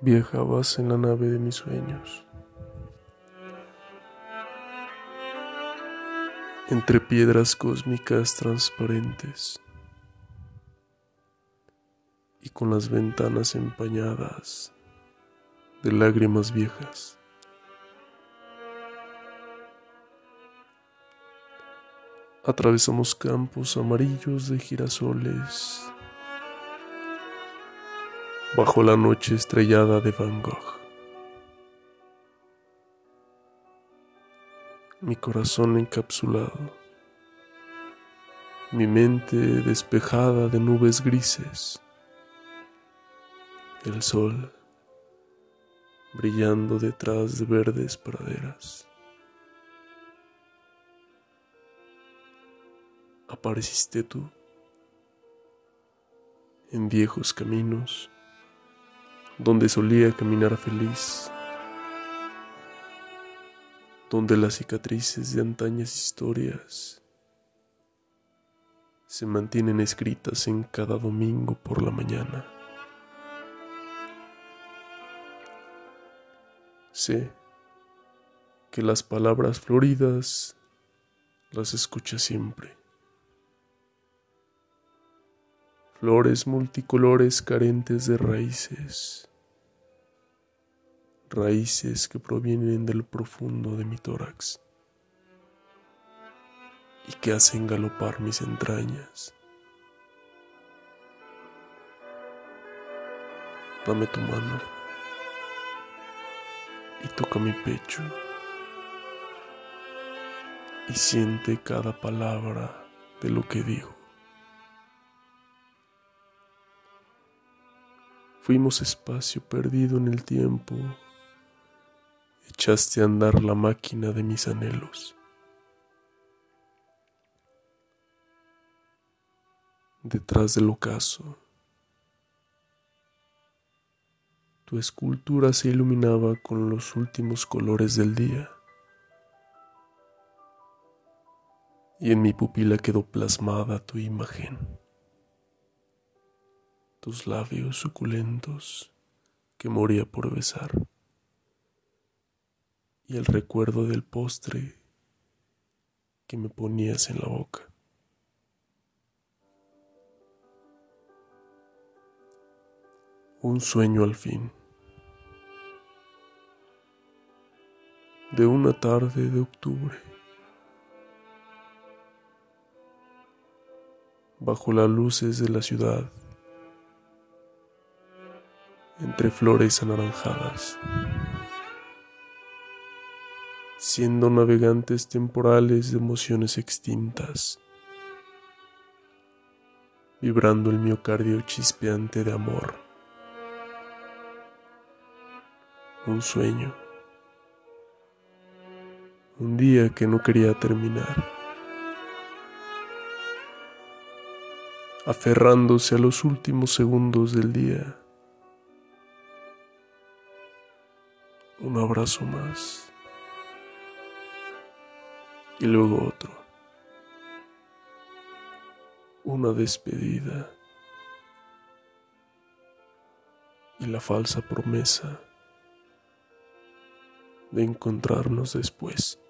Viajabas en la nave de mis sueños. Entre piedras cósmicas transparentes y con las ventanas empañadas de lágrimas viejas. Atravesamos campos amarillos de girasoles bajo la noche estrellada de Van Gogh. Mi corazón encapsulado, mi mente despejada de nubes grises, el sol brillando detrás de verdes praderas. Apareciste tú en viejos caminos donde solía caminar feliz, donde las cicatrices de antañas historias se mantienen escritas en cada domingo por la mañana. Sé que las palabras floridas las escucha siempre. Flores multicolores carentes de raíces raíces que provienen del profundo de mi tórax y que hacen galopar mis entrañas. Dame tu mano y toca mi pecho y siente cada palabra de lo que digo. Fuimos espacio perdido en el tiempo echaste a andar la máquina de mis anhelos. Detrás del ocaso, tu escultura se iluminaba con los últimos colores del día. Y en mi pupila quedó plasmada tu imagen, tus labios suculentos que moría por besar y el recuerdo del postre que me ponías en la boca. Un sueño al fin. De una tarde de octubre. Bajo las luces de la ciudad. Entre flores anaranjadas siendo navegantes temporales de emociones extintas, vibrando el miocardio chispeante de amor. Un sueño. Un día que no quería terminar. Aferrándose a los últimos segundos del día. Un abrazo más y luego otro. Una despedida y la falsa promesa de encontrarnos después.